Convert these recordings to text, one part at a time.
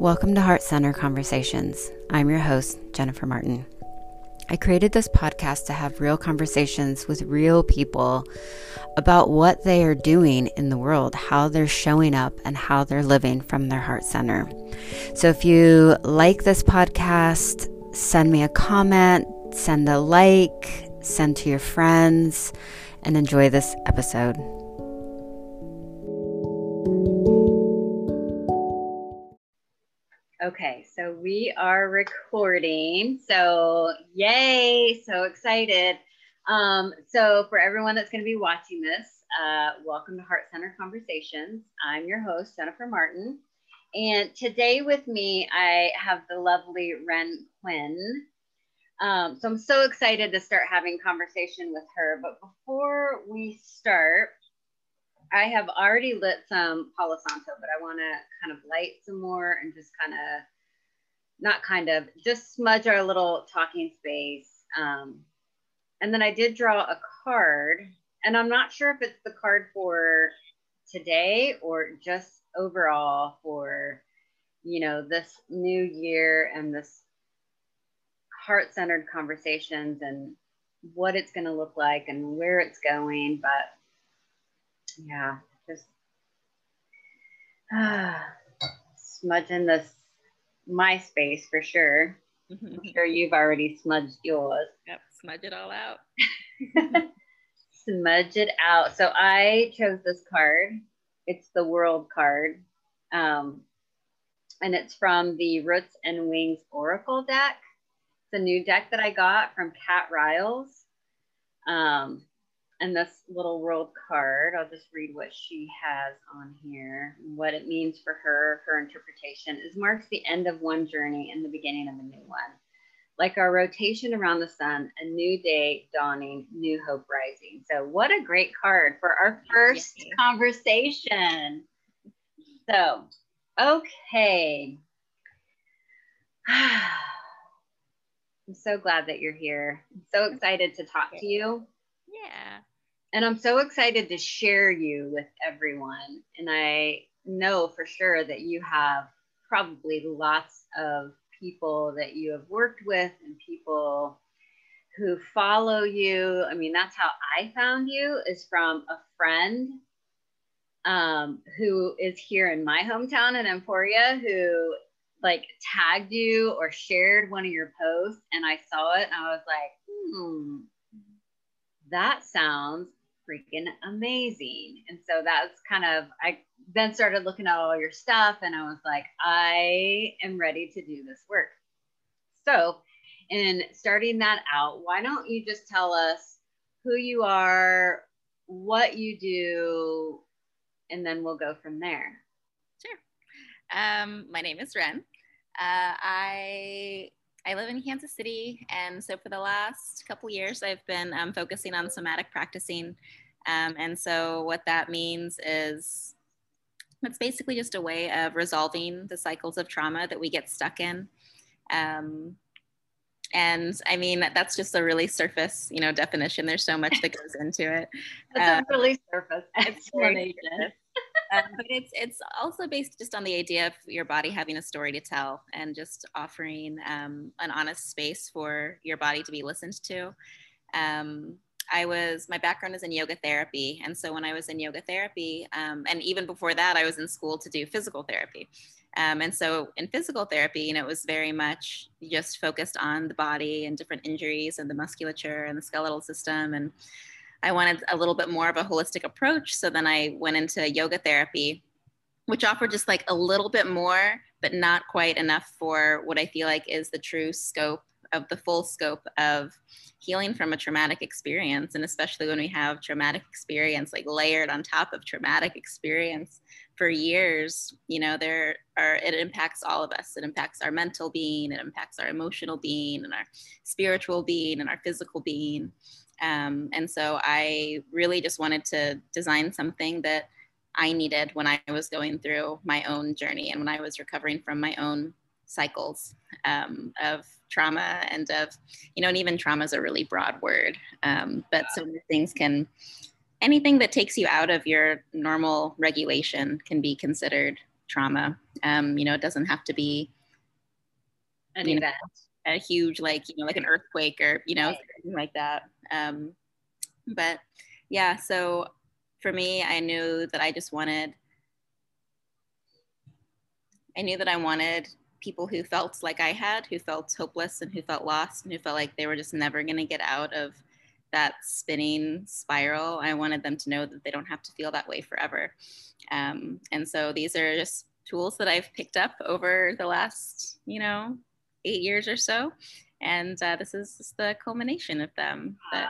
Welcome to Heart Center Conversations. I'm your host, Jennifer Martin. I created this podcast to have real conversations with real people about what they are doing in the world, how they're showing up, and how they're living from their heart center. So if you like this podcast, send me a comment, send a like, send to your friends, and enjoy this episode. Okay, so we are recording. So, yay, so excited. Um, so, for everyone that's going to be watching this, uh, welcome to Heart Center Conversations. I'm your host, Jennifer Martin. And today with me, I have the lovely Ren Quinn. Um, so, I'm so excited to start having conversation with her. But before we start, I have already lit some Palo Santo, but I want to kind of light some more and just kind of, not kind of, just smudge our little talking space. Um, and then I did draw a card, and I'm not sure if it's the card for today or just overall for, you know, this new year and this heart centered conversations and what it's going to look like and where it's going. But yeah, just ah, smudging this my space for sure. I'm sure you've already smudged yours. Yep, smudge it all out. smudge it out. So I chose this card. It's the World card. Um, and it's from the Roots and Wings Oracle deck. It's a new deck that I got from Kat Riles. Um, and this little world card, I'll just read what she has on here. What it means for her, her interpretation is marks the end of one journey and the beginning of a new one. Like our rotation around the sun, a new day dawning, new hope rising. So, what a great card for our first conversation. So, okay. I'm so glad that you're here. I'm so excited to talk to you. Yeah and I'm so excited to share you with everyone. And I know for sure that you have probably lots of people that you have worked with and people who follow you. I mean, that's how I found you is from a friend um, who is here in my hometown in Emporia who like tagged you or shared one of your posts and I saw it and I was like, hmm, that sounds freaking amazing. And so that's kind of, I then started looking at all your stuff and I was like, I am ready to do this work. So, in starting that out, why don't you just tell us who you are, what you do, and then we'll go from there. Sure. Um, my name is Ren. Uh, I I live in Kansas City, and so for the last couple years, I've been um, focusing on somatic practicing. Um, and so, what that means is it's basically just a way of resolving the cycles of trauma that we get stuck in. Um, and I mean, that's just a really surface, you know, definition. There's so much that goes into it. That's um, really surface explanation. um, but it's it's also based just on the idea of your body having a story to tell and just offering um, an honest space for your body to be listened to. Um, I was my background is in yoga therapy, and so when I was in yoga therapy, um, and even before that, I was in school to do physical therapy. Um, and so in physical therapy, you know, it was very much just focused on the body and different injuries and the musculature and the skeletal system. And I wanted a little bit more of a holistic approach. So then I went into yoga therapy, which offered just like a little bit more, but not quite enough for what I feel like is the true scope of the full scope of healing from a traumatic experience and especially when we have traumatic experience like layered on top of traumatic experience for years you know there are it impacts all of us. It impacts our mental being it impacts our emotional being and our spiritual being and our physical being. Um, and so i really just wanted to design something that i needed when i was going through my own journey and when i was recovering from my own cycles um, of trauma and of, you know, and even trauma is a really broad word, um, but so many things can, anything that takes you out of your normal regulation can be considered trauma. Um, you know, it doesn't have to be an event. Know, a huge like you know like an earthquake or you know right. something like that. Um, but yeah, so for me, I knew that I just wanted. I knew that I wanted people who felt like I had, who felt hopeless and who felt lost and who felt like they were just never going to get out of that spinning spiral. I wanted them to know that they don't have to feel that way forever. Um, and so these are just tools that I've picked up over the last, you know, eight years or so. And uh, this is the culmination of them. But,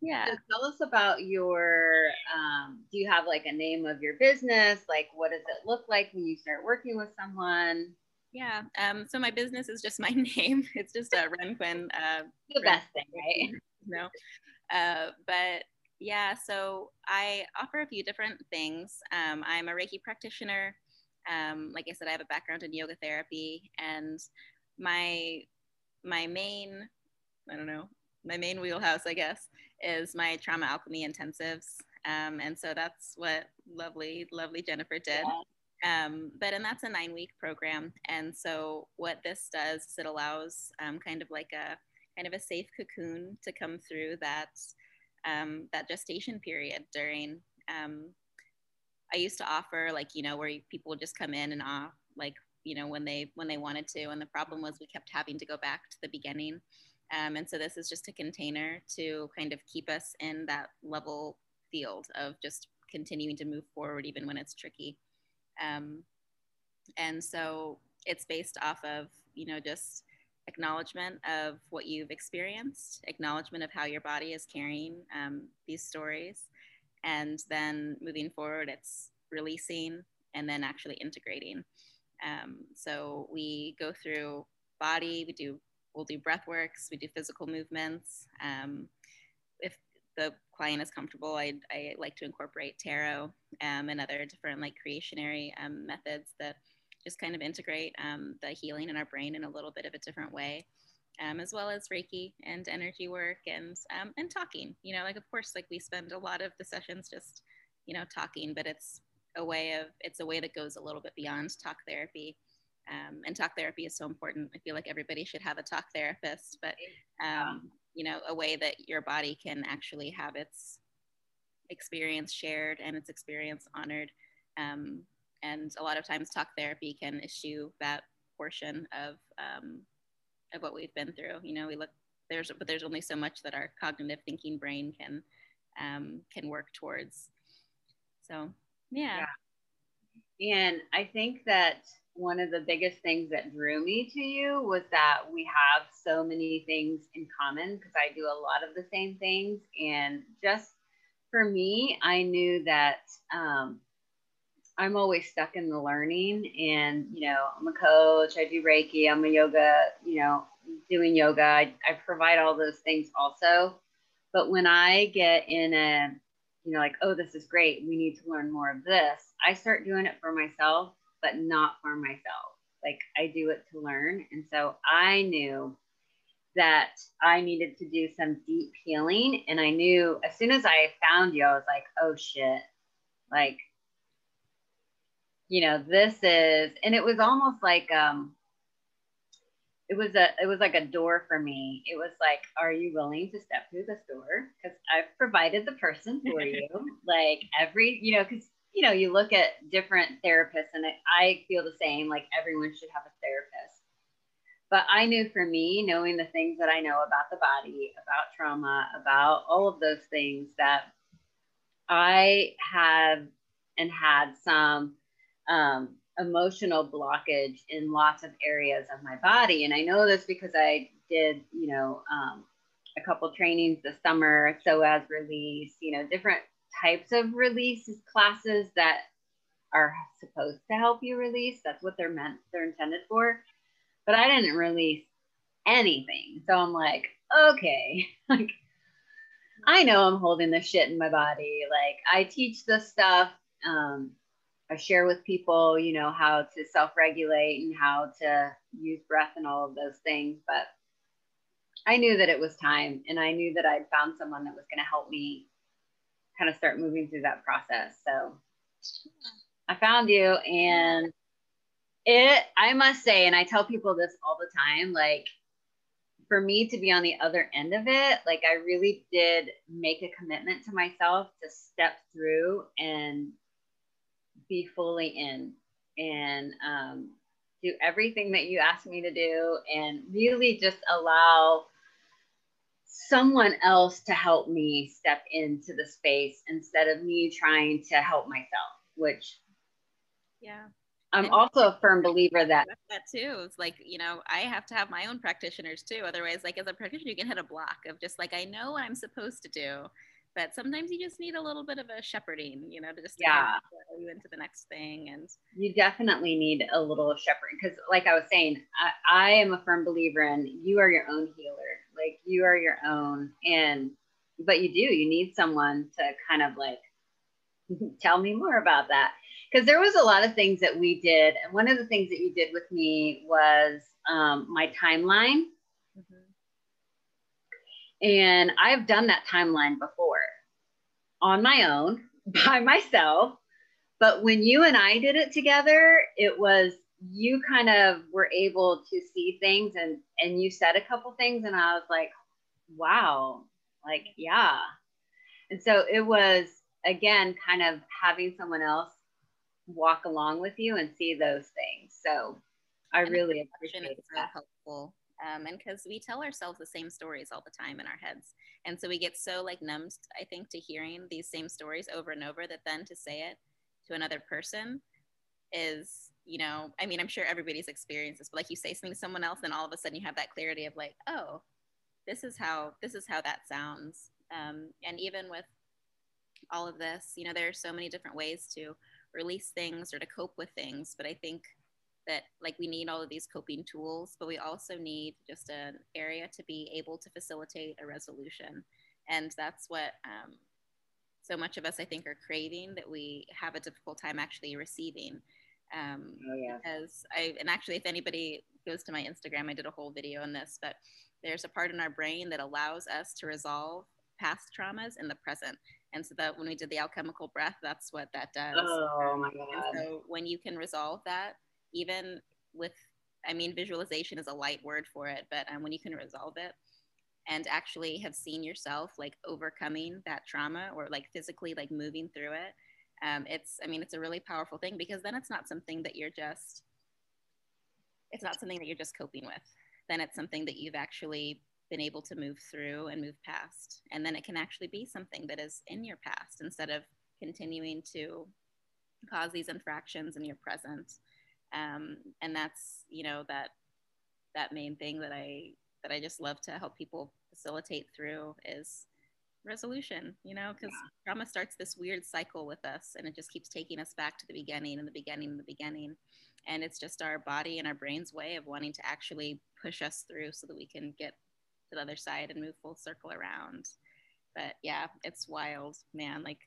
yeah. So tell us about your, um, do you have like a name of your business? Like, what does it look like when you start working with someone? Yeah. Um, so my business is just my name. It's just a Ren Quinn. Uh, the best thing, right? No. Uh, but yeah, so I offer a few different things. Um, I'm a Reiki practitioner. Um, like I said, I have a background in yoga therapy, and my my main, I don't know, my main wheelhouse, I guess, is my trauma alchemy intensives. Um, and so that's what lovely, lovely Jennifer did. Um, but and that's a nine week program. And so what this does is it allows um, kind of like a kind of a safe cocoon to come through that um, that gestation period during. Um, I used to offer like you know where people would just come in and off like you know when they when they wanted to, and the problem was we kept having to go back to the beginning. Um, and so this is just a container to kind of keep us in that level field of just continuing to move forward even when it's tricky. Um, and so it's based off of, you know, just acknowledgement of what you've experienced, acknowledgement of how your body is carrying um, these stories. And then moving forward, it's releasing and then actually integrating. Um, so we go through body, we do, we'll do breath works, we do physical movements. Um, the client is comfortable, I, I like to incorporate tarot um, and other different like creationary um, methods that just kind of integrate um, the healing in our brain in a little bit of a different way. Um, as well as Reiki and energy work and um, and talking. You know, like of course, like we spend a lot of the sessions just, you know, talking, but it's a way of it's a way that goes a little bit beyond talk therapy. Um, and talk therapy is so important. I feel like everybody should have a talk therapist, but um, you know, a way that your body can actually have its experience shared and its experience honored. Um, and a lot of times, talk therapy can issue that portion of um, of what we've been through. You know, we look there's but there's only so much that our cognitive thinking brain can um, can work towards. So yeah. yeah. And I think that one of the biggest things that drew me to you was that we have so many things in common because I do a lot of the same things. And just for me, I knew that um, I'm always stuck in the learning. And, you know, I'm a coach, I do Reiki, I'm a yoga, you know, doing yoga. I, I provide all those things also. But when I get in a, you know, like, oh, this is great, we need to learn more of this, I start doing it for myself but not for myself. Like I do it to learn. And so I knew that I needed to do some deep healing. And I knew as soon as I found you, I was like, oh shit. Like, you know, this is, and it was almost like, um, it was a it was like a door for me it was like are you willing to step through this door because i've provided the person for you like every you know because you know, you look at different therapists, and I feel the same. Like everyone should have a therapist. But I knew for me, knowing the things that I know about the body, about trauma, about all of those things, that I have and had some um, emotional blockage in lots of areas of my body. And I know this because I did, you know, um, a couple trainings this summer, psoas release, you know, different types of release classes that are supposed to help you release. That's what they're meant, they're intended for. But I didn't release anything. So I'm like, okay, like I know I'm holding this shit in my body. Like I teach this stuff. Um, I share with people, you know, how to self-regulate and how to use breath and all of those things. But I knew that it was time and I knew that I'd found someone that was going to help me kind of start moving through that process. So I found you and it i must say and i tell people this all the time like for me to be on the other end of it like i really did make a commitment to myself to step through and be fully in and um, do everything that you asked me to do and really just allow someone else to help me step into the space instead of me trying to help myself which yeah I'm and also a firm believer that that too. It's like, you know, I have to have my own practitioners too. Otherwise, like as a practitioner, you can hit a block of just like, I know what I'm supposed to do, but sometimes you just need a little bit of a shepherding, you know, to just yeah. Kind of you into the next thing. And you definitely need a little shepherding because, like I was saying, I, I am a firm believer in you are your own healer. Like you are your own, and but you do you need someone to kind of like tell me more about that because there was a lot of things that we did and one of the things that you did with me was um, my timeline mm-hmm. and i've done that timeline before on my own by myself but when you and i did it together it was you kind of were able to see things and and you said a couple things and i was like wow like yeah and so it was again kind of having someone else walk along with you and see those things. So I and really appreciate it. So helpful. Um, and because we tell ourselves the same stories all the time in our heads. And so we get so like numbed, I think, to hearing these same stories over and over that then to say it to another person is, you know, I mean, I'm sure everybody's experienced this, but like you say something to someone else, and all of a sudden you have that clarity of like, oh, this is how this is how that sounds. Um, and even with all of this, you know, there are so many different ways to release things or to cope with things. But I think that like we need all of these coping tools, but we also need just an area to be able to facilitate a resolution. And that's what um, so much of us, I think, are craving that we have a difficult time actually receiving. Um, oh, yeah. Because I, and actually, if anybody goes to my Instagram, I did a whole video on this, but there's a part in our brain that allows us to resolve past traumas in the present. And so that when we did the alchemical breath, that's what that does. Oh my God. And so when you can resolve that, even with, I mean, visualization is a light word for it, but um, when you can resolve it and actually have seen yourself like overcoming that trauma or like physically like moving through it, um, it's, I mean, it's a really powerful thing because then it's not something that you're just, it's not something that you're just coping with. Then it's something that you've actually been able to move through and move past. And then it can actually be something that is in your past instead of continuing to cause these infractions in your present. Um, and that's, you know, that that main thing that I that I just love to help people facilitate through is resolution, you know, because yeah. trauma starts this weird cycle with us and it just keeps taking us back to the beginning and the beginning and the beginning. And it's just our body and our brain's way of wanting to actually push us through so that we can get to the other side and move full circle around. But yeah, it's wild, man. Like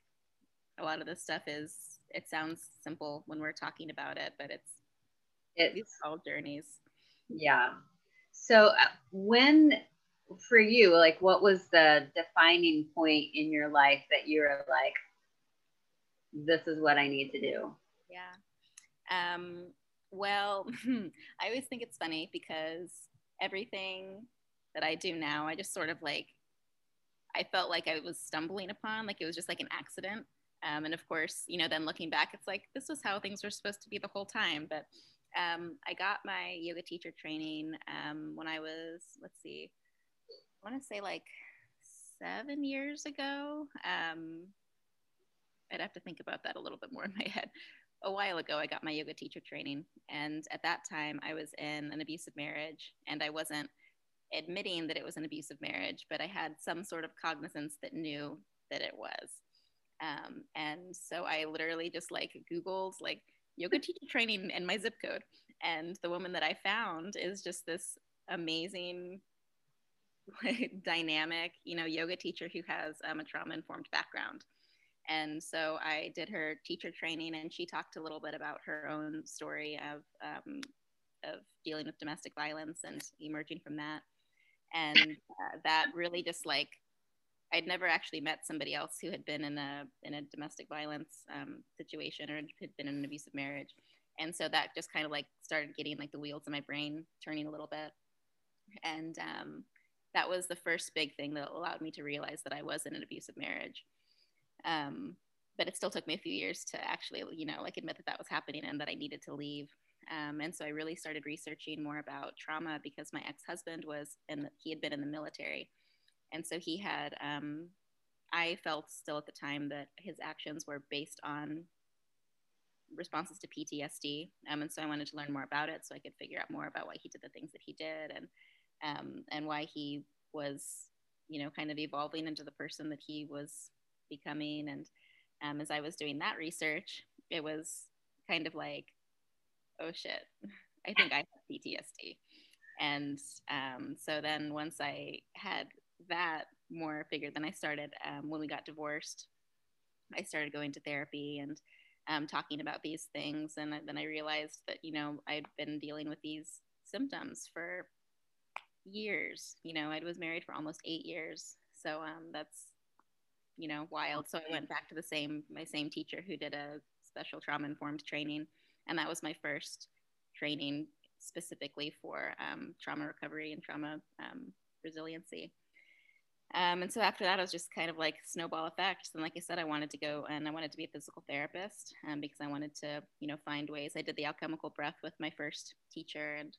a lot of this stuff is, it sounds simple when we're talking about it, but it's, it's all journeys. Yeah. So uh, when, for you, like what was the defining point in your life that you were like, this is what I need to do? Yeah. Um, well, I always think it's funny because everything that I do now, I just sort of like, I felt like I was stumbling upon, like it was just like an accident. Um, and of course, you know, then looking back, it's like this was how things were supposed to be the whole time. But um, I got my yoga teacher training um, when I was, let's see, I want to say like seven years ago. Um, I'd have to think about that a little bit more in my head. A while ago, I got my yoga teacher training. And at that time, I was in an abusive marriage and I wasn't admitting that it was an abusive marriage, but I had some sort of cognizance that knew that it was. Um, and so I literally just like Googled like yoga teacher training and my zip code. And the woman that I found is just this amazing, dynamic, you know, yoga teacher who has um, a trauma informed background. And so I did her teacher training, and she talked a little bit about her own story of um, of dealing with domestic violence and emerging from that. And uh, that really just like I'd never actually met somebody else who had been in a in a domestic violence um, situation or had been in an abusive marriage, and so that just kind of like started getting like the wheels in my brain turning a little bit. And um, that was the first big thing that allowed me to realize that i was in an abusive marriage. Um, but it still took me a few years to actually you know like admit that that was happening and that i needed to leave. Um, and so i really started researching more about trauma because my ex-husband was and he had been in the military. And so he had um, i felt still at the time that his actions were based on responses to PTSD. Um, and so I wanted to learn more about it so I could figure out more about why he did the things that he did and, um, and why he was, you know, kind of evolving into the person that he was becoming. And um, as I was doing that research, it was kind of like, oh shit, I think I have PTSD. And um, so then once I had that more figured, then I started, um, when we got divorced, I started going to therapy and um, talking about these things. And then I realized that, you know, I'd been dealing with these symptoms for years. You know, I was married for almost eight years. So um, that's, you know, wild. So I went back to the same, my same teacher who did a special trauma informed training. And that was my first training specifically for um, trauma recovery and trauma um, resiliency. Um, and so after that, I was just kind of like snowball effect. And like I said, I wanted to go and I wanted to be a physical therapist um, because I wanted to, you know, find ways. I did the alchemical breath with my first teacher, and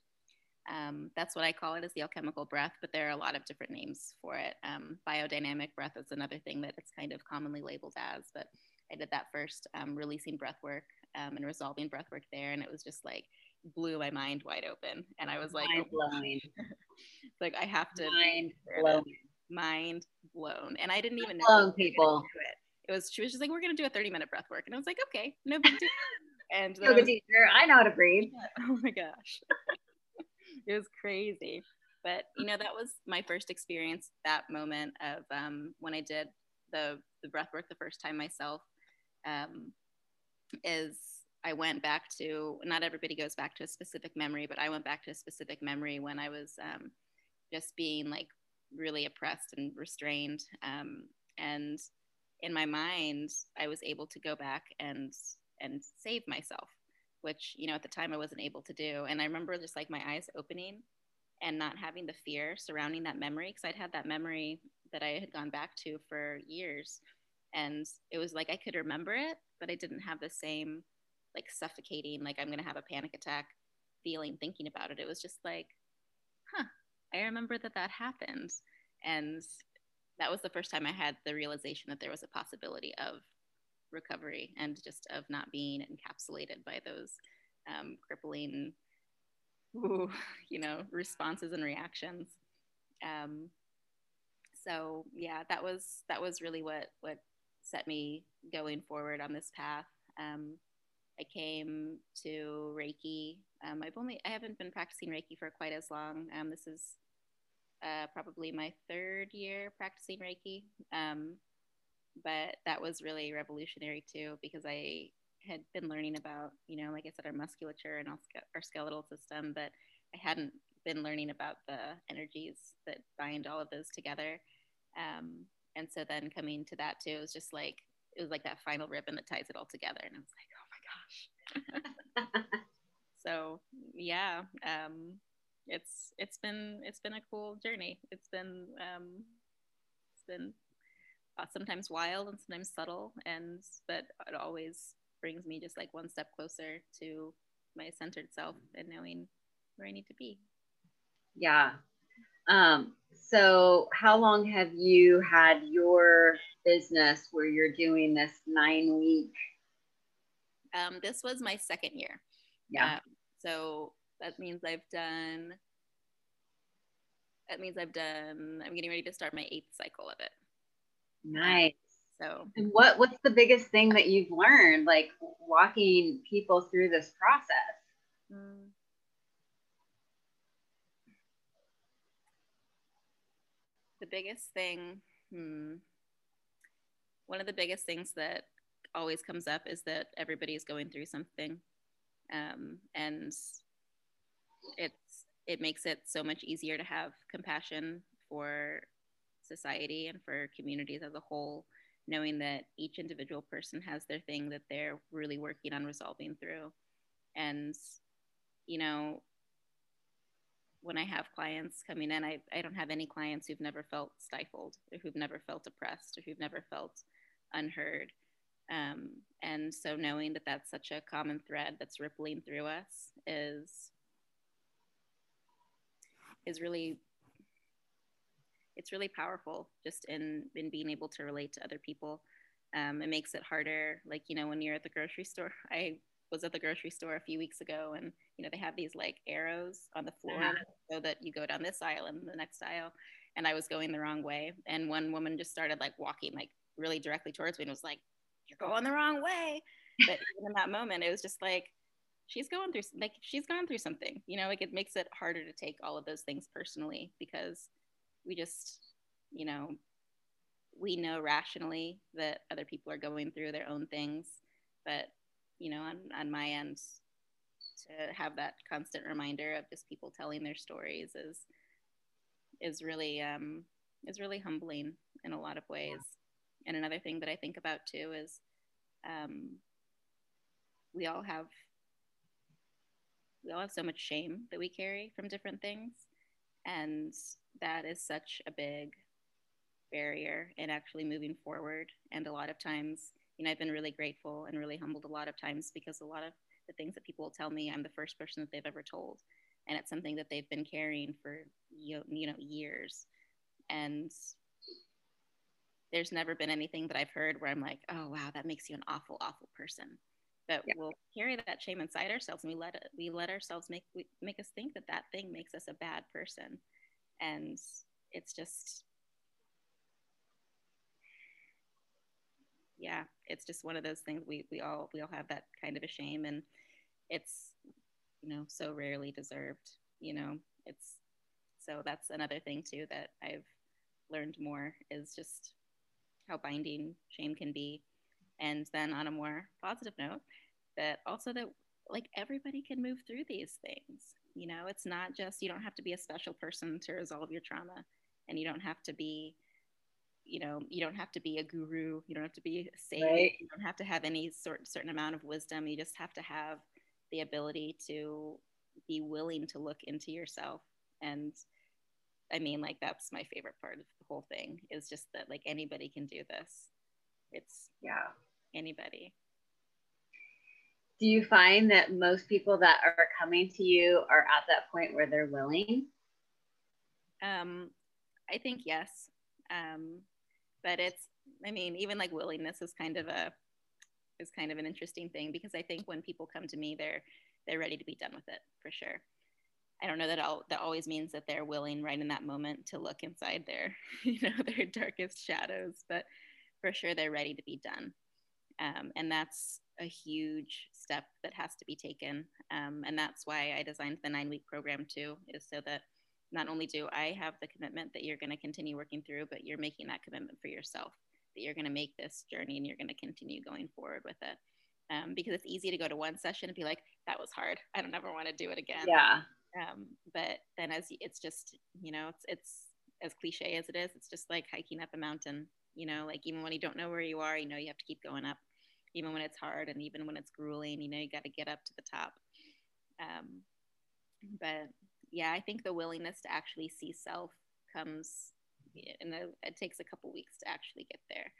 um, that's what I call it is the alchemical breath. But there are a lot of different names for it. Um, biodynamic breath is another thing that it's kind of commonly labeled as. But I did that first, um, releasing breath work um, and resolving breath work there, and it was just like blew my mind wide open. And I was like, mind blowing. like I have to mind blowing mind blown. And I didn't even know people. It. it was she was just like, we're gonna do a 30 minute breath work. And I was like, okay, no big deal. And yoga teacher, I know how to breathe. Oh my gosh. It was crazy. But you know, that was my first experience, that moment of um, when I did the the breath work the first time myself. Um, is I went back to not everybody goes back to a specific memory, but I went back to a specific memory when I was um, just being like really oppressed and restrained. Um, and in my mind, I was able to go back and and save myself, which you know at the time I wasn't able to do. And I remember just like my eyes opening and not having the fear surrounding that memory because I'd had that memory that I had gone back to for years, and it was like I could remember it, but I didn't have the same like suffocating, like I'm gonna have a panic attack feeling thinking about it. It was just like, huh, I remember that that happened. And that was the first time I had the realization that there was a possibility of recovery and just of not being encapsulated by those um, crippling, ooh, you know, responses and reactions. Um, so yeah, that was that was really what what set me going forward on this path. Um, I came to Reiki. Um, I've only I haven't been practicing Reiki for quite as long. Um, this is uh, probably my third year practicing Reiki. Um, but that was really revolutionary too because I had been learning about, you know, like I said, our musculature and our skeletal system, but I hadn't been learning about the energies that bind all of those together. Um, and so then coming to that too, it was just like, it was like that final ribbon that ties it all together. And I was like, oh my gosh. so yeah, um, it's it's been it's been a cool journey. It's been um, it's been sometimes wild and sometimes subtle, and but it always brings me just like one step closer to my centered self and knowing where I need to be. Yeah. Um, so, how long have you had your business where you're doing this nine week? Um, this was my second year. Yeah. Um, so that means I've done that means I've done I'm getting ready to start my eighth cycle of it. Nice. So and what what's the biggest thing that you've learned like walking people through this process? Mm. The biggest thing, hmm, one of the biggest things that always comes up is that everybody is going through something. Um, and it's it makes it so much easier to have compassion for society and for communities as a whole knowing that each individual person has their thing that they're really working on resolving through. And you know when i have clients coming in I, I don't have any clients who've never felt stifled or who've never felt oppressed or who've never felt unheard. Um, and so knowing that that's such a common thread that's rippling through us is is really it's really powerful just in in being able to relate to other people. Um, it makes it harder like you know when you're at the grocery store. I was at the grocery store a few weeks ago and you know they have these like arrows on the floor uh-huh. so that you go down this aisle and the next aisle. And i was going the wrong way. And one woman just started like walking like really directly towards me and was like you're going the wrong way. But in that moment it was just like she's going through like she's gone through something you know like it makes it harder to take all of those things personally because we just you know we know rationally that other people are going through their own things but you know on, on my end to have that constant reminder of just people telling their stories is is really um is really humbling in a lot of ways. And another thing that i think about too is um we all have we all have so much shame that we carry from different things. And that is such a big barrier in actually moving forward. And a lot of times you know i've been really grateful and really humbled a lot of times because a lot of the things that people will tell me i'm the first person that they've ever told. And it's something that they've been carrying for you know years. And there's never been anything that i've heard where i'm like oh wow that makes you an awful awful person. But yeah. we'll carry that shame inside ourselves and we let it we let ourselves make we, make us think that that thing makes us a bad person and it's just yeah it's just one of those things we we all we all have that kind of a shame and it's you know so rarely deserved you know? It's so that's another thing too that i've learned more is just how binding shame can be. And then on a more positive note that also that like everybody can move through these things you know? It's not just you don't have to be a special person to resolve your trauma and you don't have to be you know you don't have to be a guru you don't have to be a sage right. you don't have to have any sort certain amount of wisdom. You just have to have the ability to be willing to look into yourself. And i mean like that's my favorite part of the whole thing is just that like anybody can do this. It's yeah. anybody do you find that most people that are coming to you are at that point where they're willing? Um i think yes. Um but it's i mean even like willingness is kind of a is kind of an interesting thing because i think when people come to me they're they're ready to be done with it for sure. I don't know that all that always means that they're willing right in that moment to look inside their you know their darkest shadows but for sure they're ready to be done. Um, and that's a huge step that has to be taken um, and that's why i designed the nine week program too is so that not only do I have the commitment that you're going to continue working through, but you're making that commitment for yourself that you're going to make this journey and you're going to continue going forward with it. Um, because it's easy to go to one session and be like, that was hard. I don't ever want to do it again. Yeah. Um, but then as it's just, you know, it's, it's as cliche as it is, it's just like hiking up a mountain, you know, like even when you don't know where you are, you know, you have to keep going up, even when it's hard and even when it's grueling, you know, you got to get up to the top. Um, but yeah, I think the willingness to actually see self comes, and it takes a couple weeks to actually get there.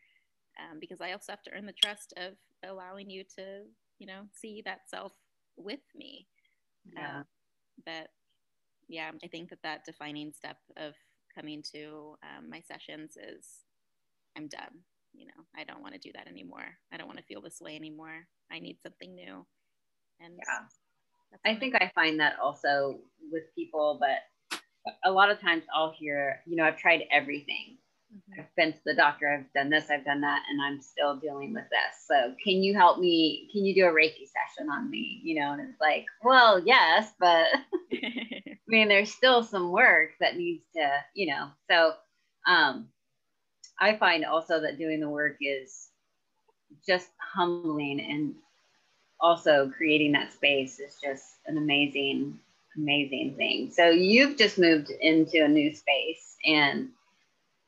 Um, because I also have to earn the trust of allowing you to, you know, see that self with me. Yeah. Um, but yeah, I think that that defining step of coming to um, my sessions is I'm done. You know, I don't want to do that anymore. I don't want to feel this way anymore. I need something new. And yeah. I think I find that also with people, but a lot of times I'll hear, you know, I've tried everything. Mm-hmm. I've been to the doctor, I've done this, I've done that, and I'm still dealing with this. So can you help me? Can you do a Reiki session on me? You know, and it's like, well, yes, but I mean, there's still some work that needs to, you know, so um, I find also that doing the work is just humbling and also creating that space is just an amazing, amazing thing. So you've just moved into a new space and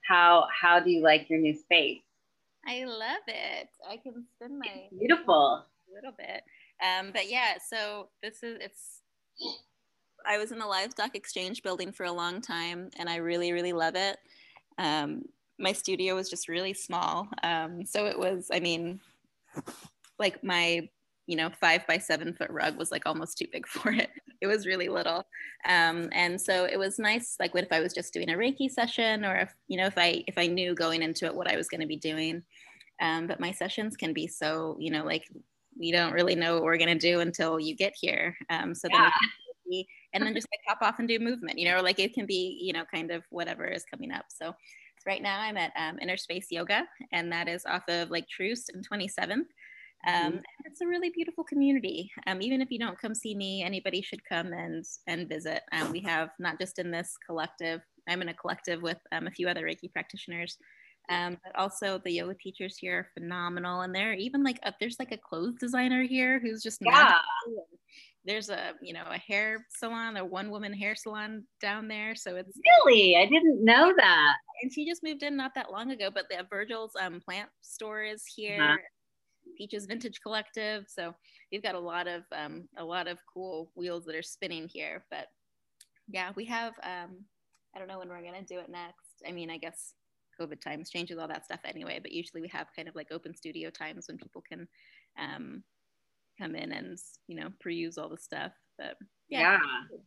how how do you like your new space? I love it. I can spend my beautiful a little bit. Um, but yeah, so this is it's. I was in the livestock exchange building for a long time, and I really, really love it. Um, my studio was just really small, um, so it was. I mean, like my you know five by seven foot rug was like almost too big for it. It was really little. Um, and so it was nice like what if i was just doing a reiki session or if you know if i if i knew going into it what i was going to be doing. Um, but my sessions can be so you know like we don't really know what we're going to do until you get here. Um, so yeah. then and then just like hop off and do movement you know or like it can be you know kind of whatever is coming up. So right now i'm at um, inner space yoga and that is off of Lake Troost and 27th um, mm-hmm. It's a really beautiful community. Um, even if you don't come see me, anybody should come and and visit. Um, we have not just in this collective. I'm in a collective with um, a few other Reiki practitioners, um, but also the yoga teachers here are phenomenal. And they're even like a, there's like a clothes designer here who's just yeah. There's a you know a hair salon, a one woman hair salon down there. So it's really I didn't know that. And she just moved in not that long ago. But the Virgil's um, plant store is here. Uh-huh Peaches Vintage Collective. So we've got a lot of um, a lot of cool wheels that are spinning here. But yeah, we have. Um, I don't know when we're gonna do it next. I mean, I guess COVID times changes all that stuff anyway. But usually we have kind of like open studio times when people can um, come in and you know peruse all the stuff. But yeah,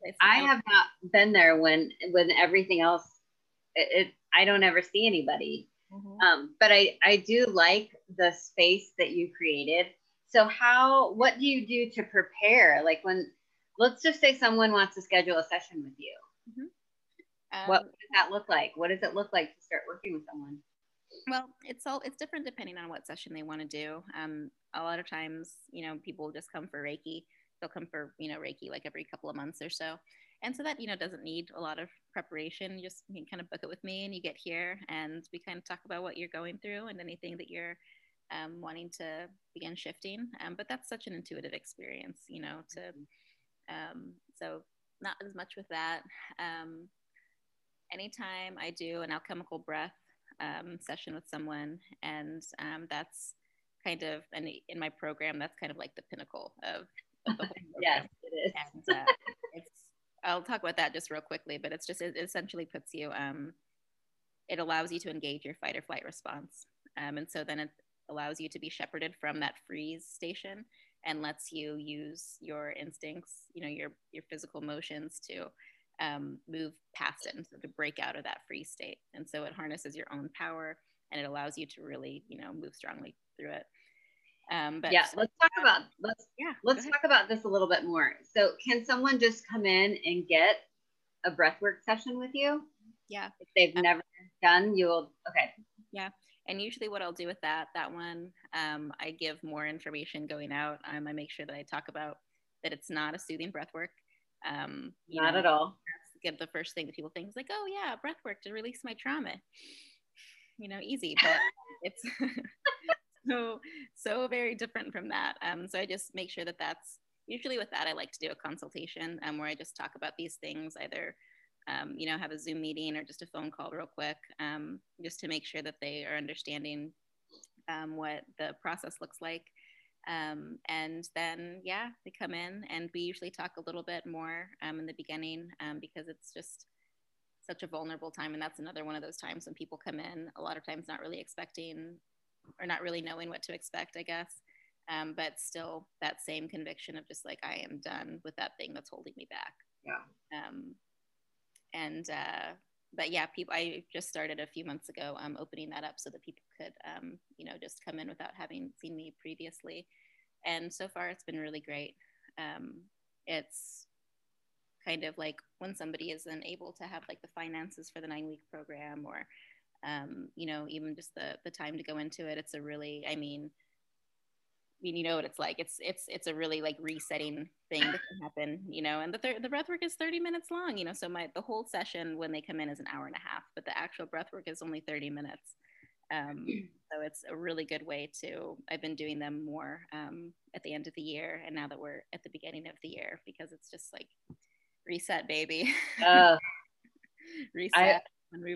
yeah. I have not been there when when everything else. It, it I don't ever see anybody Mm-hmm. Um, but I, I do like the space that you created. So how, what do you do to prepare? Like when, let's just say someone wants to schedule a session with you. Mm-hmm. Um, what does that look like? What does it look like to start working with someone? Well, it's all it's different depending on what session they want to do. Um, a lot of times, you know, people just come for Reiki. They'll come for you know Reiki like every couple of months or so and so that you know doesn't need a lot of preparation you just you can kind of book it with me and you get here and we kind of talk about what you're going through and anything that you're um, wanting to begin shifting um, but that's such an intuitive experience you know to um, so not as much with that um, anytime i do an alchemical breath um, session with someone and um, that's kind of and in my program that's kind of like the pinnacle of, of the yes it is. And, uh, it's I'll talk about that just real quickly, but it's just it essentially puts you um, it allows you to engage your fight or flight response, um, and so then it allows you to be shepherded from that freeze station and lets you use your instincts, you know, your your physical motions to um, move past it and so to break out of that free state. And so it harnesses your own power and it allows you to really, you know, move strongly through it. Um, but yeah, let's talk about let's yeah let's talk about this a little bit more. So, can someone just come in and get a breathwork session with you? Yeah, if they've um, never done, you'll okay. Yeah, and usually what I'll do with that that one, um, I give more information going out. Um, I make sure that I talk about that it's not a soothing breathwork. Um, not know, at all. Get the first thing that people think is like, oh yeah, breathwork to release my trauma. You know, easy, but it's so so very different from that. Um, so I just make sure that that's usually with that I like to do a consultation um, where I just talk about these things either. Um, you know, have a Zoom meeting or just a phone call real quick, um, just to make sure that they are understanding um, what the process looks like. Um, and then, yeah, they come in and we usually talk a little bit more um, in the beginning um, because it's just such a vulnerable time. And that's another one of those times when people come in, a lot of times not really expecting or not really knowing what to expect, I guess. Um, but still that same conviction of just like I am done with that thing that's holding me back. Yeah. Um, and uh, but yeah, people. I just started a few months ago, um, opening that up so that people could, um, you know, just come in without having seen me previously. And so far, it's been really great. Um, it's kind of like when somebody isn't able to have like the finances for the nine week program or um, you know, even just the the time to go into it. It's a really, I mean, I mean, you know what it's like. It's it's it's a really like resetting thing that can happen, you know. And the thir- the breath work is 30 minutes long, you know. So my the whole session when they come in is an hour and a half, but the actual breath work is only 30 minutes. Um, so it's a really good way to. I've been doing them more um, at the end of the year, and now that we're at the beginning of the year, because it's just like reset, baby. Uh, reset.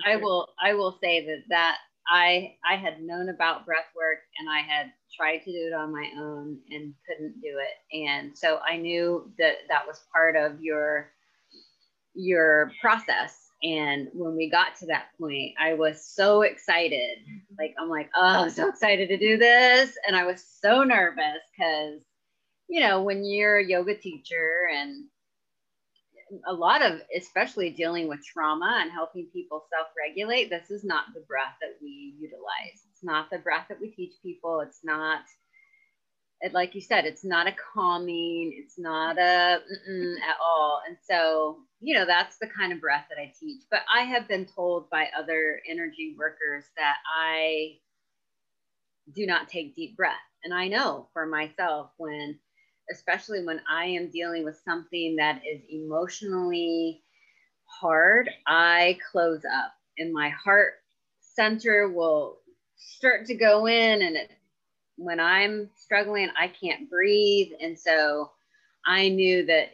I, I will I will say that that I I had known about breath work and I had tried to do it on my own and couldn't do it. And so I knew that that was part of your your process. And when we got to that point, I was so excited. Like I'm like, oh, I'm so excited to do this. And I was so nervous because, you know, when you're a yoga teacher and a lot of especially dealing with trauma and helping people self-regulate this is not the breath that we utilize not the breath that we teach people. It's not it, like you said it's not a calming it's not a at all. And so you know that's the kind of breath that i teach. But i have been told by other energy workers that i do not take deep breath. And i know for myself when especially when I am dealing with something that is emotionally hard, I close up and my heart center will start to go in. And it, when I'm struggling, I can't breathe. And so I knew that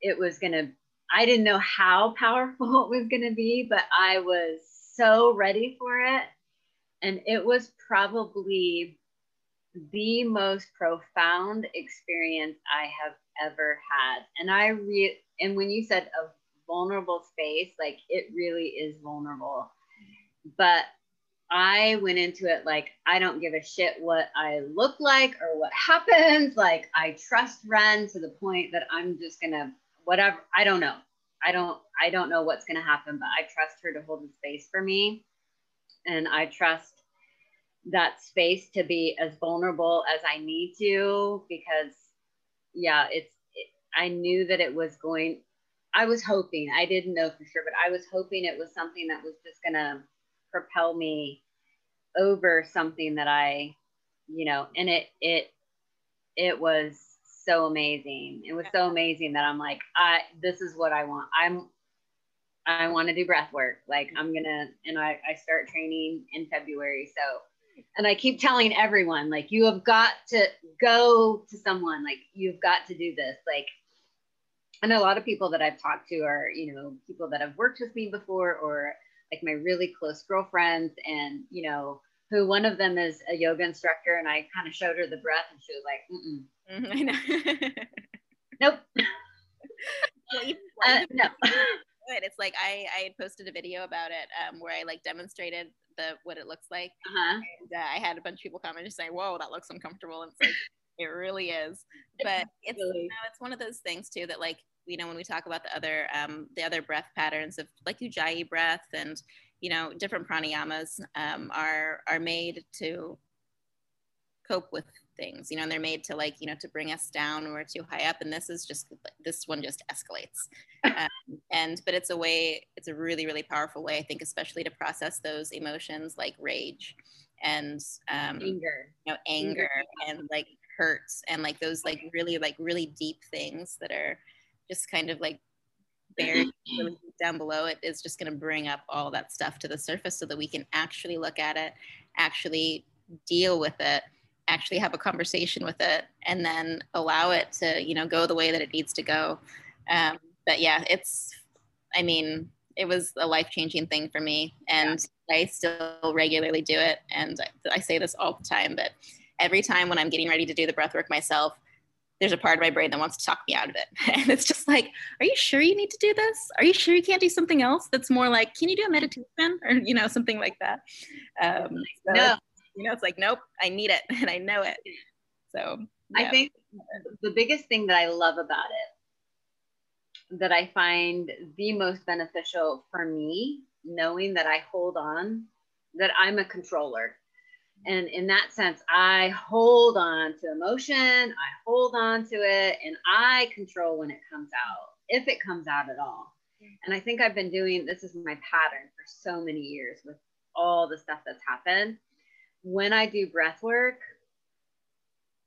it was going to, I didn't know how powerful it was going to be, but I was so ready for it. And it was probably the most profound experience I have ever had. And I re and when you said a vulnerable space, like it really is vulnerable. But I went into it like I don't give a shit what I look like or what happens. Like I trust Ren to the point that I'm just gonna whatever. I don't know. I don't I don't know what's gonna happen, but I trust her to hold the space for me. And I trust that space to be as vulnerable as I need to because yeah, it's it, I knew that it was going I was hoping, I didn't know for sure, but I was hoping it was something that was just to propel me over something that I, you know, and it it it was so amazing. It was so amazing that I'm like, I this is what I want. I'm I want to do breath work. Like I'm gonna and I, I start training in February. So and I keep telling everyone, like, you have got to go to someone, like, you've got to do this. Like, and a lot of people that I've talked to are, you know, people that have worked with me before or like my really close girlfriends. And, you know, who one of them is a yoga instructor. And I kind of showed her the breath and she was like, mm I know. nope. uh, no. It's like I, I had posted a video about it um, where I like demonstrated the what it looks like. Uh-huh. And, uh, I had a bunch of people comment and just say, "Whoa, that looks uncomfortable," and it's like it really is. But it's really. you know, it's one of those things too that like you know when we talk about the other um, the other breath patterns of like ujjayi breath and you know different pranayamas um, are are made to cope with things you know and they're made to like you know to bring us down when we're too high up. And this is just this one just escalates. Um, and but it's a way it's a really really powerful way i think especially to process those emotions like rage and um, anger. you know anger, anger and like hurts and like those like really like really deep things that are just kind of like buried really down below it is just going to bring up all that stuff to the surface so that we can actually look at it actually deal with it actually have a conversation with it and then allow it to you know go the way that it needs to go um, but yeah it's i mean it was a life-changing thing for me and yeah. i still regularly do it and I, I say this all the time but every time when i'm getting ready to do the breath work myself there's a part of my brain that wants to talk me out of it and it's just like are you sure you need to do this are you sure you can't do something else that's more like can you do a meditation or you know something like that um, so no you know, it's like, nope, I need it and I know it. So yeah. I think the biggest thing that I love about it, that I find the most beneficial for me, knowing that I hold on, that I'm a controller. And in that sense, I hold on to emotion, I hold on to it, and I control when it comes out, if it comes out at all. And I think I've been doing this is my pattern for so many years with all the stuff that's happened when I do breath work,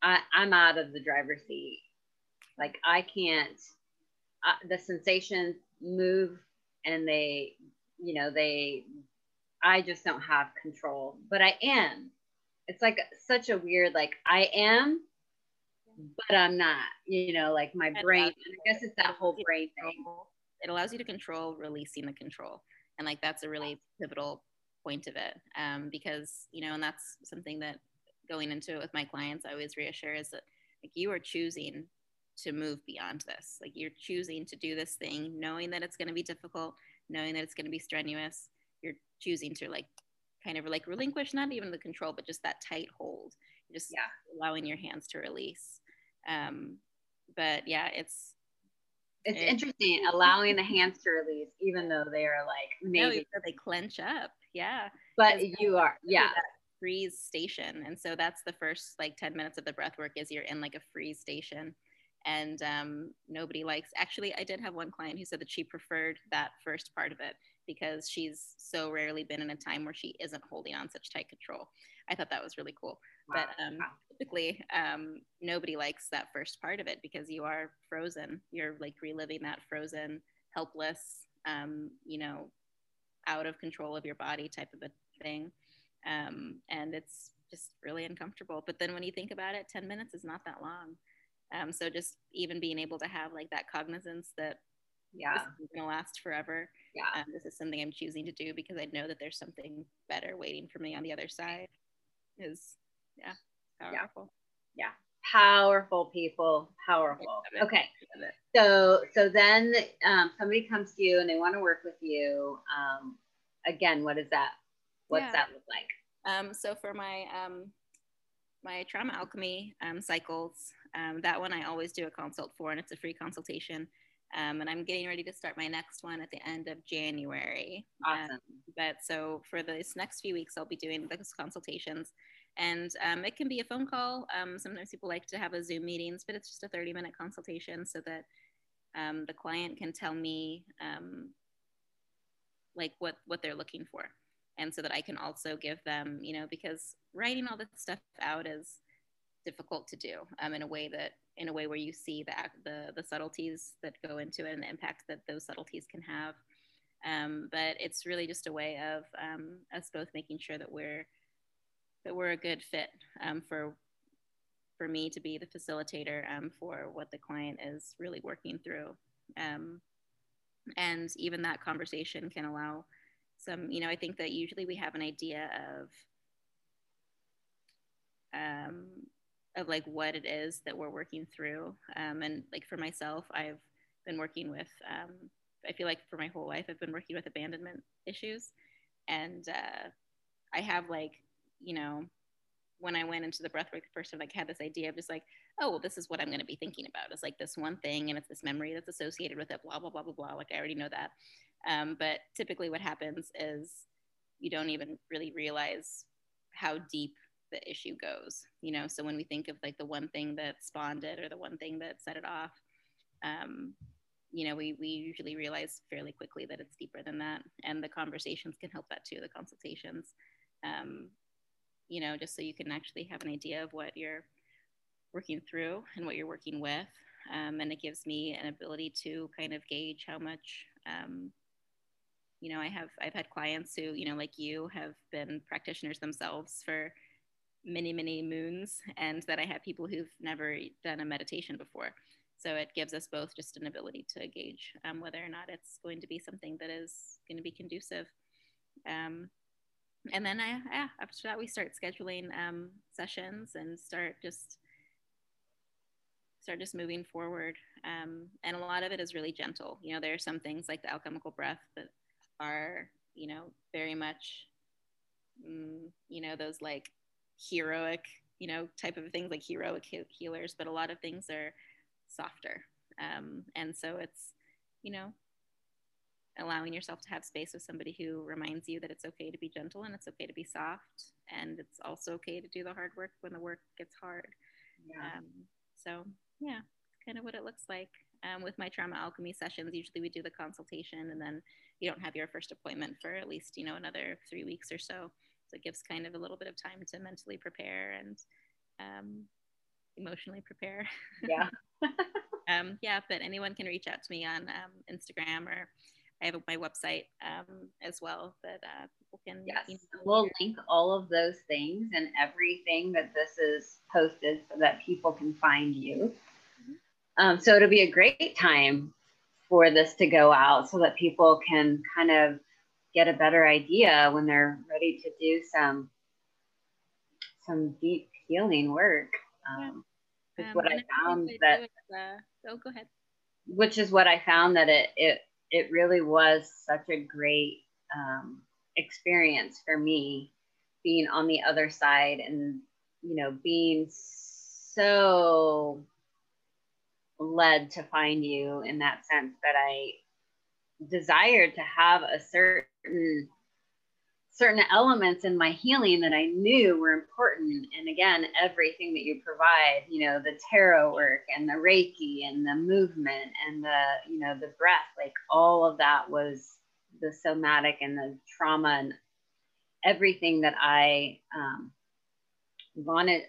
I, I'm out of the driver's seat. Like I can't, uh, the sensations move and they, you know, they, I just don't have control, but I am. It's like such a weird, like I am, but I'm not, you know, like my brain, I guess it's that whole brain thing. It allows you to control releasing the control. And like that's a really pivotal point of it um, because you know and that's something that going into it with my clients, I always reassure is that like you are choosing to move beyond this. Like you're choosing to do this thing, knowing that it's going to be difficult, knowing that it's going to be strenuous. You're choosing to like kind of like relinquish not even the control, but just that tight hold. Just yeah. allowing your hands to release. Um, but yeah, it's it's interesting allowing the hands to release, even though they are like maybe no, they clench up. Yeah, but you are yeah freeze station, and so that's the first like ten minutes of the breath work is you're in like a freeze station, and um, nobody likes. Actually, I did have one client who said that she preferred that first part of it because she's so rarely been in a time where she isn't holding on such tight control. I thought that was really cool. Wow. But um, typically, um, nobody likes that first part of it because you are frozen. You're like reliving that frozen, helpless, um, you know, out of control of your body type of a thing. Um, and it's just really uncomfortable. But then when you think about it, 10 minutes is not that long. Um, so just even being able to have like that cognizance that yeah. This is going to last forever. Yeah. Um, this is something i'm choosing to do because i know that there's something better waiting for me on the other side is yeah powerful. Yeah, yeah. powerful people. Powerful. Okay. So so then um, somebody comes to you and they want to work with you um, again what is that what's yeah. that look like? Um, so for my um, my trauma alchemy um, cycles um, that one i always do a consult for and it's a free consultation um, and I'm getting ready to start my next one at the end of January. Awesome. Um, but so for this next few weeks, I'll be doing those consultations. And um, it can be a phone call. Um, sometimes people like to have a Zoom meetings, but it's just a 30 minute consultation so that um, the client can tell me um, like what, what they're looking for. And so that I can also give them, you know, because writing all this stuff out is difficult to do in a way that in a way where you see the, the, the subtleties that go into it and the impact that those subtleties can have. Um, but it's really just a way of um, us both making sure that we're that we're a good fit um, for for me to be the facilitator um, for what the client is really working through. Um, and even that conversation can allow some, you know, I think that usually we have an idea of um, of like what it is that we're working through. Um, and like for myself, I've been working with, um, I feel like for my whole life, I've been working with abandonment issues. And uh, I have like, you know, when I went into the breathwork the first time, like had this idea of just like, oh, well, this is what I'm going to be thinking about. It's like this one thing, and it's this memory that's associated with it. Blah blah blah blah blah. Like I already know that. Um, but typically, what happens is you don't even really realize how deep the issue goes you know? So when we think of like the one thing that spawned it or the one thing that set it off um, you know we, we usually realize fairly quickly that it's deeper than that. And the conversations can help that too the consultations. Um, you know just so you can actually have an idea of what you're working through and what you're working with. Um, and it gives me an ability to kind of gauge how much um, you know i have i've had clients who you know like you have been practitioners themselves for many, many moons, and that I have people who've never done a meditation before. So it gives us both just an ability to gauge um, whether or not it's going to be something that is going to be conducive. Um, and then I, yeah, after that, we start scheduling um, sessions and start just start just moving forward. Um, and a lot of it is really gentle. You know, there are some things like the alchemical breath that are, you know, very much, mm, you know, those like heroic, you know, type of things like heroic healers, but a lot of things are softer. Um, and so it's, you know, allowing yourself to have space with somebody who reminds you that it's okay to be gentle and it's okay to be soft and it's also okay to do the hard work when the work gets hard. Yeah. Um, so yeah, kind of what it looks like. Um, with my trauma alchemy sessions, usually we do the consultation and then you don't have your first appointment for at least, you know, another three weeks or so. So it gives kind of a little bit of time to mentally prepare and um, emotionally prepare. Yeah. um, yeah, but anyone can reach out to me on um, Instagram or I have my website um, as well that uh, people can. Yes, you know, we'll link all of those things and everything that this is posted so that people can find you. Mm-hmm. Um, so it'll be a great time for this to go out so that people can kind of get a better idea when they're ready to do some some deep healing work. Um, yeah. um, what I found that. uh, oh, go ahead. Which is what I found that it it it really was such a great um, experience for me being on the other side and you know being so led to find you in that sense that I desired to have a certain certain elements in my healing that I knew were important. And again, everything that you provide, you know, the tarot work and the Reiki and the movement and the, you know, the breath, like all of that was the somatic and the trauma and everything that I um, wanted,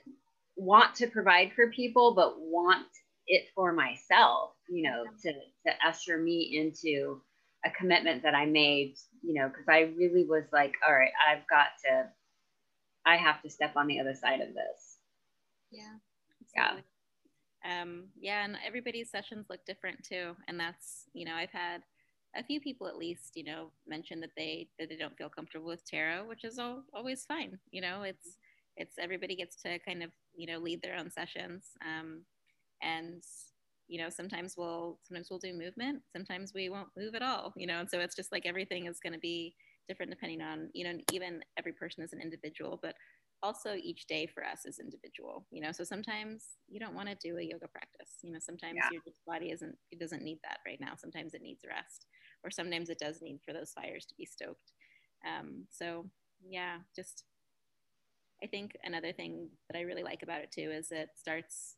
want to provide for people, but want it for myself, you know, to, to usher me into a commitment that I made, you know, because I really was like, all right, I've got to, I have to step on the other side of this. Yeah. Yeah. Um, yeah. And everybody's sessions look different too. And that's, you know, I've had a few people at least, you know, mention that they, that they don't feel comfortable with tarot, which is all, always fine. You know, it's, it's everybody gets to kind of, you know, lead their own sessions. Um, and you know sometimes we'll sometimes we'll do movement sometimes we won't move at all you know and so it's just like everything is going to be different depending on you know even every person is an individual but also each day for us is individual you know so sometimes you don't want to do a yoga practice you know sometimes yeah. your body isn't it doesn't need that right now sometimes it needs rest or sometimes it does need for those fires to be stoked um, so yeah just i think another thing that i really like about it too is it starts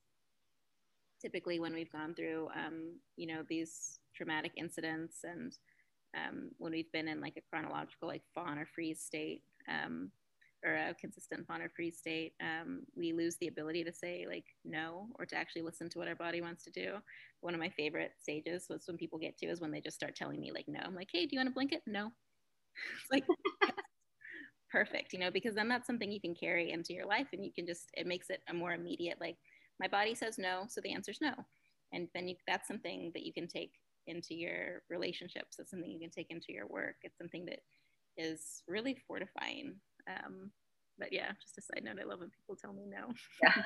typically when we've gone through, um, you know, these traumatic incidents and um, when we've been in like a chronological, like fawn or freeze state, um, or a consistent fawn or freeze state, um, we lose the ability to say like no or to actually listen to what our body wants to do. One of my favorite stages was when people get to is when they just start telling me like no. I'm like, hey, do you want a blanket? No. it's like perfect, you know, because then that's something you can carry into your life and you can just it makes it a more immediate like my body says no, so the answer is no. And then you, that's something that you can take into your relationships. It's something you can take into your work. It's something that is really fortifying. Um, but yeah, just a side note, I love when people tell me no. Yeah.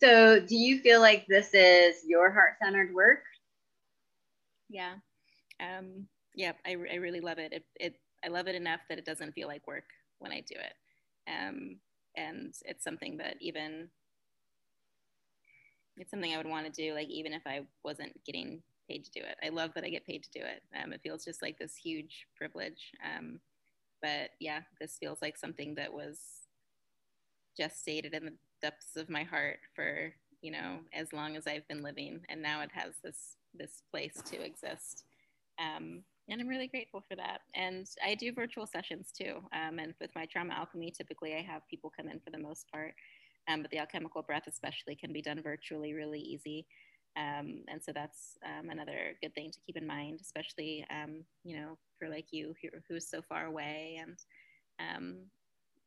so, do you feel like this is your heart centered work? Yeah. Um, yeah, I, I really love it. it. It I love it enough that it doesn't feel like work when I do it. Um, and it's something that even it's something I would want to do, like even if I wasn't getting paid to do it. I love that I get paid to do it. Um, it feels just like this huge privilege. Um, but yeah, this feels like something that was just stated in the depths of my heart for you know as long as I've been living, and now it has this this place to exist. Um, and I'm really grateful for that. And I do virtual sessions too. Um, and with my trauma alchemy, typically I have people come in for the most part, um, but the alchemical breath especially can be done virtually really easy. Um, and so that's um, another good thing to keep in mind, especially um, you know for like you who, who's so far away and um,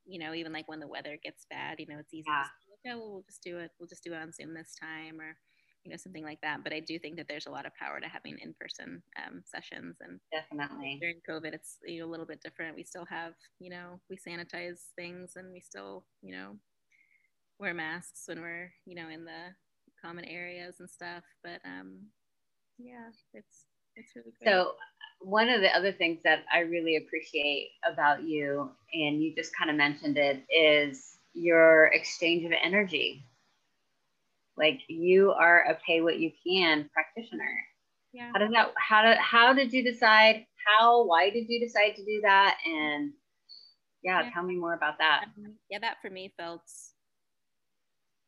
you know even like when the weather gets bad, you know it's easy. Yeah. To say, oh, well, we'll just do it. We'll just do it on Zoom this time, or you know something like that but i do think that there's a lot of power to having in-person um, sessions and definitely. during covid it's you know, a little bit different. We still have you know we sanitize things and we still you know wear masks when we're you know in the common areas and stuff but um yeah it's it's really great. so one of the other things that i really appreciate about you and you just kind of mentioned it is your exchange of energy like you are a pay what you can practitioner. Yeah. How does that how did how did you decide? How why did you decide to do that? And yeah, yeah. tell me more about that. Um, yeah, that for me felt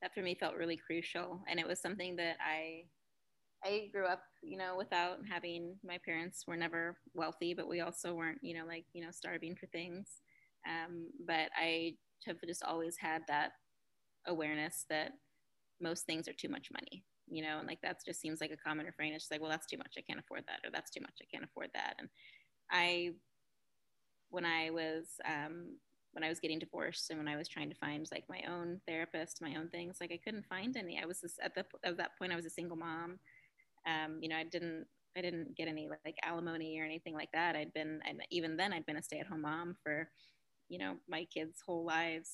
that for me felt really crucial and it was something that I I grew up, you know, without having my parents were never wealthy, but we also weren't, you know, like, you know, starving for things. Um, but I have just always had that awareness that most things are too much money you know and like that just seems like a common refrain. It's like well that's too much. I can't afford that or that's too much. I can't afford that. And i when i was um when i was getting divorced and when i was trying to find like my own therapist my own things like i couldn't find any. I was just at the at that point i was a single mom. Um you know i didn't i didn't get any like alimony or anything like that. I'd been and even then i'd been a stay-at-home mom for you know my kids whole lives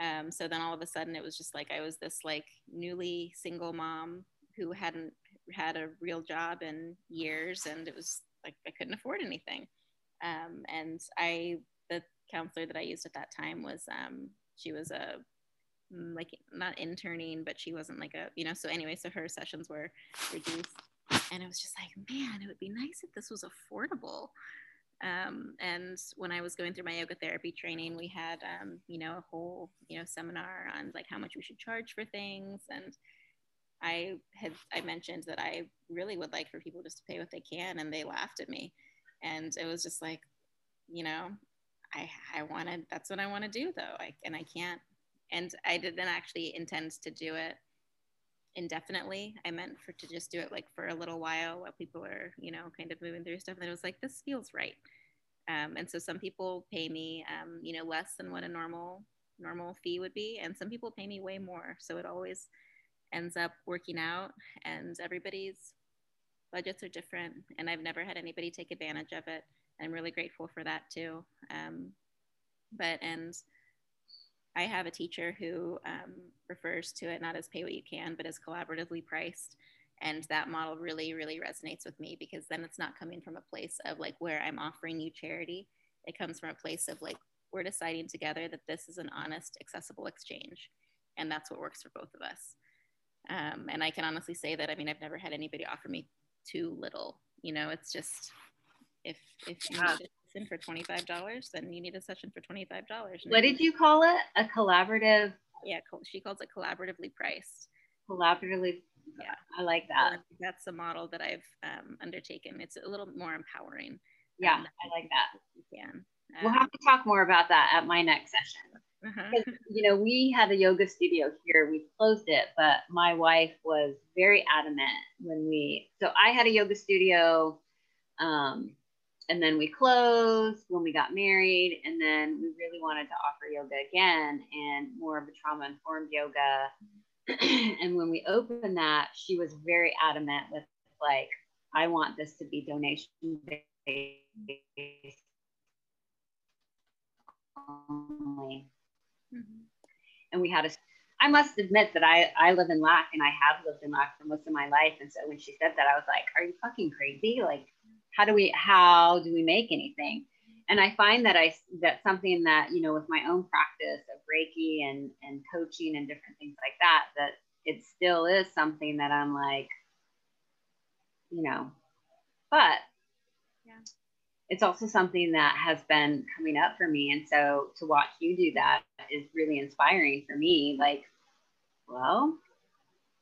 Um, so then all of a sudden it was just like I was this like newly single mom who hadn't had a real job in years and it was like I couldn't afford anything. Um, and I, the counselor that I used at that time was, um, she was a, mm, like not interning, but she wasn't like a, you know, so anyway, so her sessions were reduced and it was just like, man, it would be nice if this was affordable. Um, and when I was going through my yoga therapy training, we had, um, you know, a whole, you know, seminar on like how much we should charge for things. And I had, I mentioned that I really would like for people just to pay what they can. And they laughed at me. And it was just like, you know, I, I wanted, that's what I want to do though. I, and I can't, and I didn't actually intend to do it indefinitely. I meant for to just do it like for a little while while people are, you know, kind of moving through stuff. And it was like, this feels right. Um, and so some people pay me, um, you know, less than what a normal normal fee would be, and some people pay me way more. So it always ends up working out, and everybody's budgets are different. And I've never had anybody take advantage of it. I'm really grateful for that too. Um, but and I have a teacher who um, refers to it not as pay what you can, but as collaboratively priced. And that model really, really resonates with me because then it's not coming from a place of like where I'm offering you charity. It comes from a place of like, we're deciding together that this is an honest, accessible exchange. And that's what works for both of us. Um, and I can honestly say that, I mean, I've never had anybody offer me too little. You know, it's just if if you yeah session for $25, then you need a session for $25. What did you call it? A collaborative? Yeah, she calls it collaboratively priced. Collaboratively. Yeah, I like that. that's the model that I've um, undertaken. It's a little more empowering. Yeah, um, I like that. You can. Um, we'll have to talk more about that at my next session. Uh-huh. you know, we had a yoga studio here. We closed it, but my wife was very adamant when we. So I had a yoga studio. Um, and then we closed when we got married and then we really wanted to offer yoga again and more of a trauma informed yoga and when we opened that she was very adamant with like i want this to be donation based only mm-hmm. and we had a I must admit that I, I live in lack and I have lived in lack for most of my life. And so when she said that, I was like, are you fucking crazy? Like, how do we how do we make anything? And i find that i that's something that you know with my own practice of reiki and and coaching and different things like that that it still is something that i'm like you know but yeah. it's also something that has been coming up for me. And so to watch you do that is really inspiring for me. Like well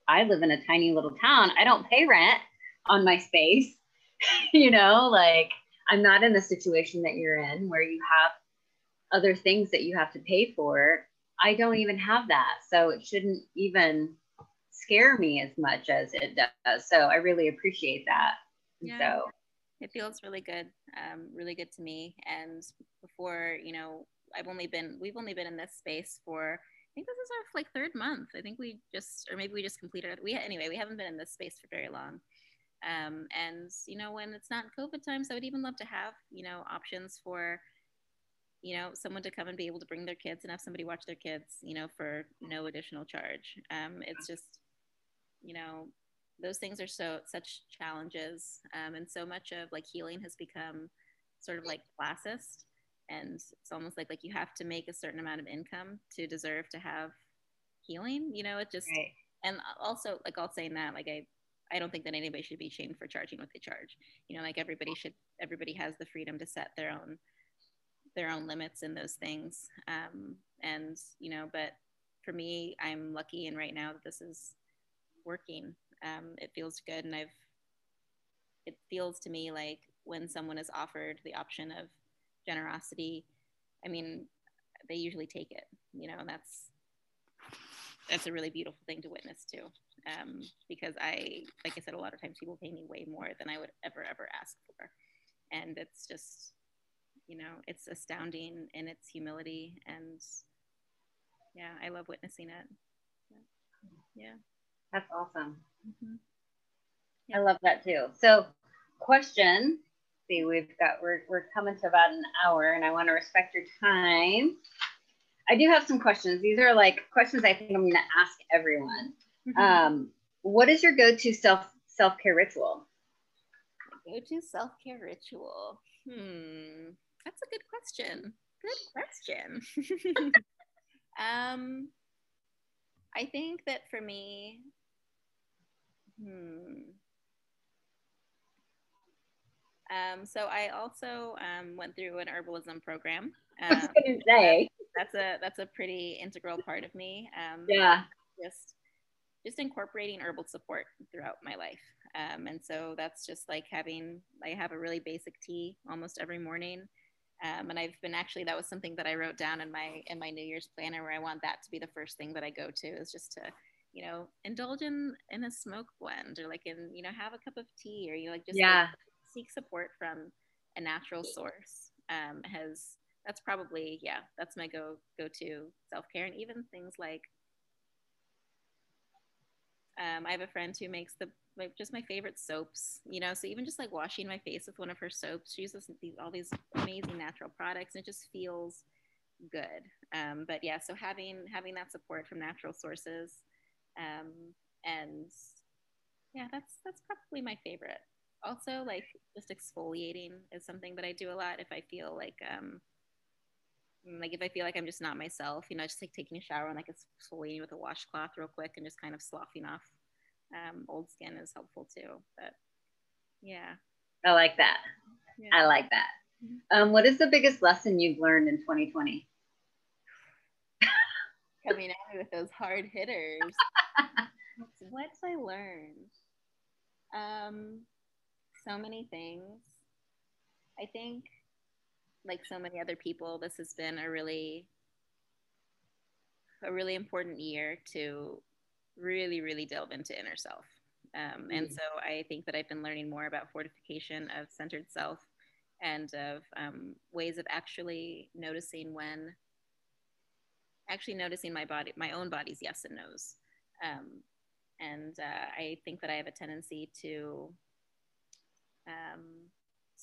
i live in a tiny little town. I don't pay rent on my space you know, like I'm not in the situation that you're in where you have other things that you have to pay for. I don't even have that. So it shouldn't even scare me as much as it does. So I really appreciate that. Yeah. So it feels really good, um, really good to me. And before, you know, I've only been, we've only been in this space for, I think this is our like third month. I think we just, or maybe we just completed, it. we, anyway, we haven't been in this space for very long. Um, and you know, when it's not COVID times, I would even love to have you know options for you know someone to come and be able to bring their kids and have somebody watch their kids, you know, for no additional charge. Um, it's just you know those things are so such challenges, um, and so much of like healing has become sort of like classist, and it's almost like like you have to make a certain amount of income to deserve to have healing. You know, it just right. and also like all saying that like I I don't think that anybody should be shamed for charging what they charge. You know, like everybody should, everybody has the freedom to set their own, their own limits in those things. Um, and, you know, but for me, I'm lucky. And right now that this is working, um, it feels good. And I've, it feels to me like when someone is offered the option of generosity, I mean, they usually take it, you know, and that's, that's a really beautiful thing to witness too um, because I, like I said, a lot of times people pay me way more than I would ever, ever ask for. And it's just, you know, it's astounding in its humility. And yeah, I love witnessing it. Yeah. That's awesome. Mm-hmm. Yeah. I love that too. So, question see, we've got, we're, we're coming to about an hour and I want to respect your time. I do have some questions. These are like questions I think I'm going to ask everyone. Mm-hmm. Um, what is your go-to self self care ritual? Go-to self care ritual. Hmm, that's a good question. Good question. um, I think that for me, hmm. Um, so I also um, went through an herbalism program. Um, say. That's a that's a pretty integral part of me. Um, yeah. Just just incorporating herbal support throughout my life. Um, and so that's just like having I have a really basic tea almost every morning. Um, and I've been actually that was something that I wrote down in my in my New Year's planner where I want that to be the first thing that I go to is just to you know indulge in in a smoke blend or like in you know have a cup of tea or you like just yeah. Like, seek support from a natural source um, has that's probably yeah that's my go go to self care and even things like um, I have a friend who makes the like just my favorite soaps, you know. So even just like washing my face with one of her soaps, she uses these all these amazing natural products, and it just feels good. Um, but yeah, so having having that support from natural sources, um, and yeah, that's that's probably my favorite. Also, like just exfoliating is something that I do a lot if I feel like um, like if I feel like I'm just not myself, you know, just like taking a shower and like exfoliating with a washcloth real quick and just kind of sloughing off um, old skin is helpful too. But yeah. I like that. Yeah. I like that. Mm-hmm. Um, what is the biggest lesson you've learned in 2020? Coming at me with those hard hitters. What's I learned? Um, so many things. I think like so many other people, this has been a really a really important year to really, really delve into inner self. Um, and mm. so I think that I've been learning more about fortification of centered self and of um, ways of actually noticing when, actually noticing my body, my own body's yes and no's. Um, and uh, I think that I have a tendency to um,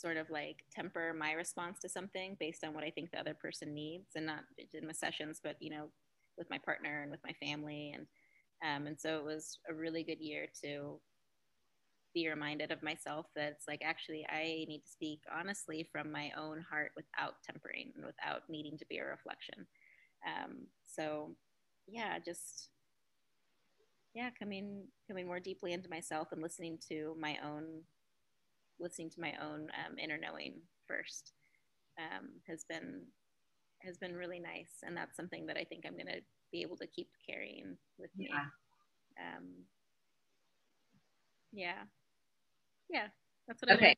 sort of like temper my response to something based on what I think the other person needs, and not in my sessions, but you know, with my partner and with my family, and um, and so it was a really good year to be reminded of myself that it's like actually I need to speak honestly from my own heart without tempering and without needing to be a reflection. Um, so yeah, just yeah, coming coming more deeply into myself and listening to my own listening to my own um, inner knowing first um, has been has been really nice, and that's something that I think I'm going to be able to keep carrying with me. Yeah. Um, yeah. Yeah. That's what. Okay.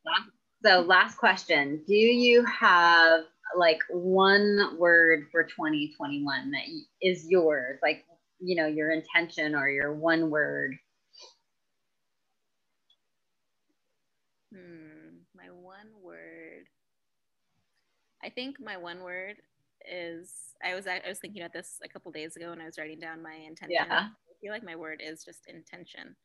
So last question: Do you have like one word for 2021 that is yours? Like you know your intention or your one word Hmm, my one word. I think my one word is I was I was thinking about this a couple days ago when I was writing down my intention. Yeah. I feel like my word is just intention.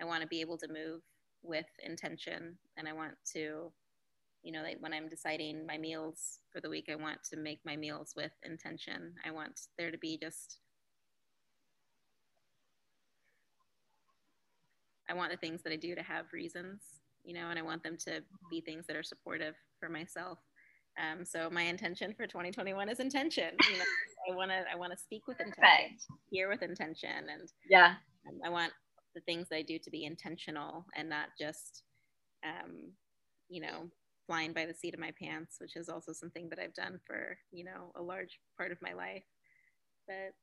I want to be able to move with intention and I want to you know like when I'm deciding my meals for the week I want to make my meals with intention. I want there to be just I want the things that I do to have reasons you know, and I want them to be things that are supportive for myself. Um, so my intention for 2021 is intention. You know, I want to I want to speak with intention, Perfect. hear with intention, and yeah, um, I want the things that I do to be intentional and not just, um, you know, flying by the seat of my pants, which is also something that I've done for you know a large part of my life. But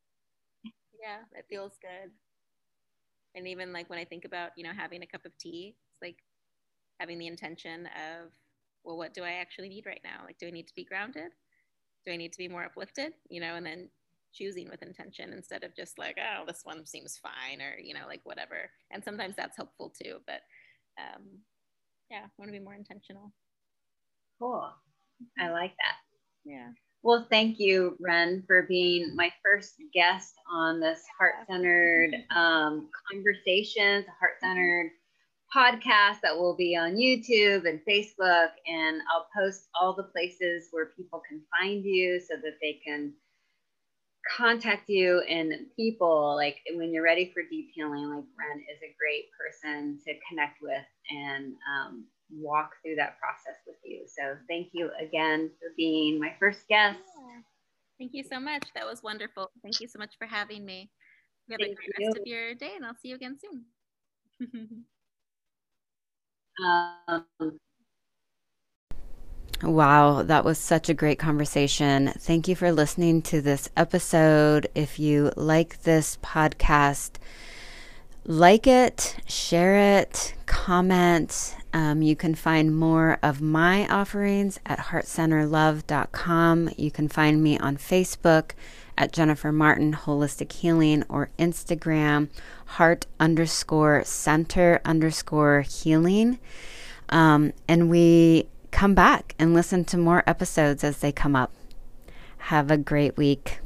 yeah, it feels good. And even like when I think about you know having a cup of tea, it's like having the intention of, well, what do I actually need right now? Like, do I need to be grounded? Do I need to be more uplifted? You know, and then choosing with intention instead of just like, oh, this one seems fine or, you know, like whatever. And sometimes that's helpful too. But um, yeah, I want to be more intentional. Cool. I like that. Yeah. Well, thank you, Ren, for being my first guest on this heart centered um, conversations, heart centered podcast that will be on YouTube and Facebook. And I'll post all the places where people can find you so that they can contact you and people like when you're ready for deep healing like ren is a great person to connect with and um, walk through that process with you so thank you again for being my first guest yeah. thank you so much that was wonderful thank you so much for having me you have thank a great you. rest of your day and i'll see you again soon um, Wow, that was such a great conversation. Thank you for listening to this episode. If you like this podcast, like it, share it, comment. Um, you can find more of my offerings at heartcenterlove.com. You can find me on Facebook at Jennifer Martin Holistic Healing or Instagram heart underscore center underscore healing. Um, and we come back and listen to more episodes as they come up. Have a great week.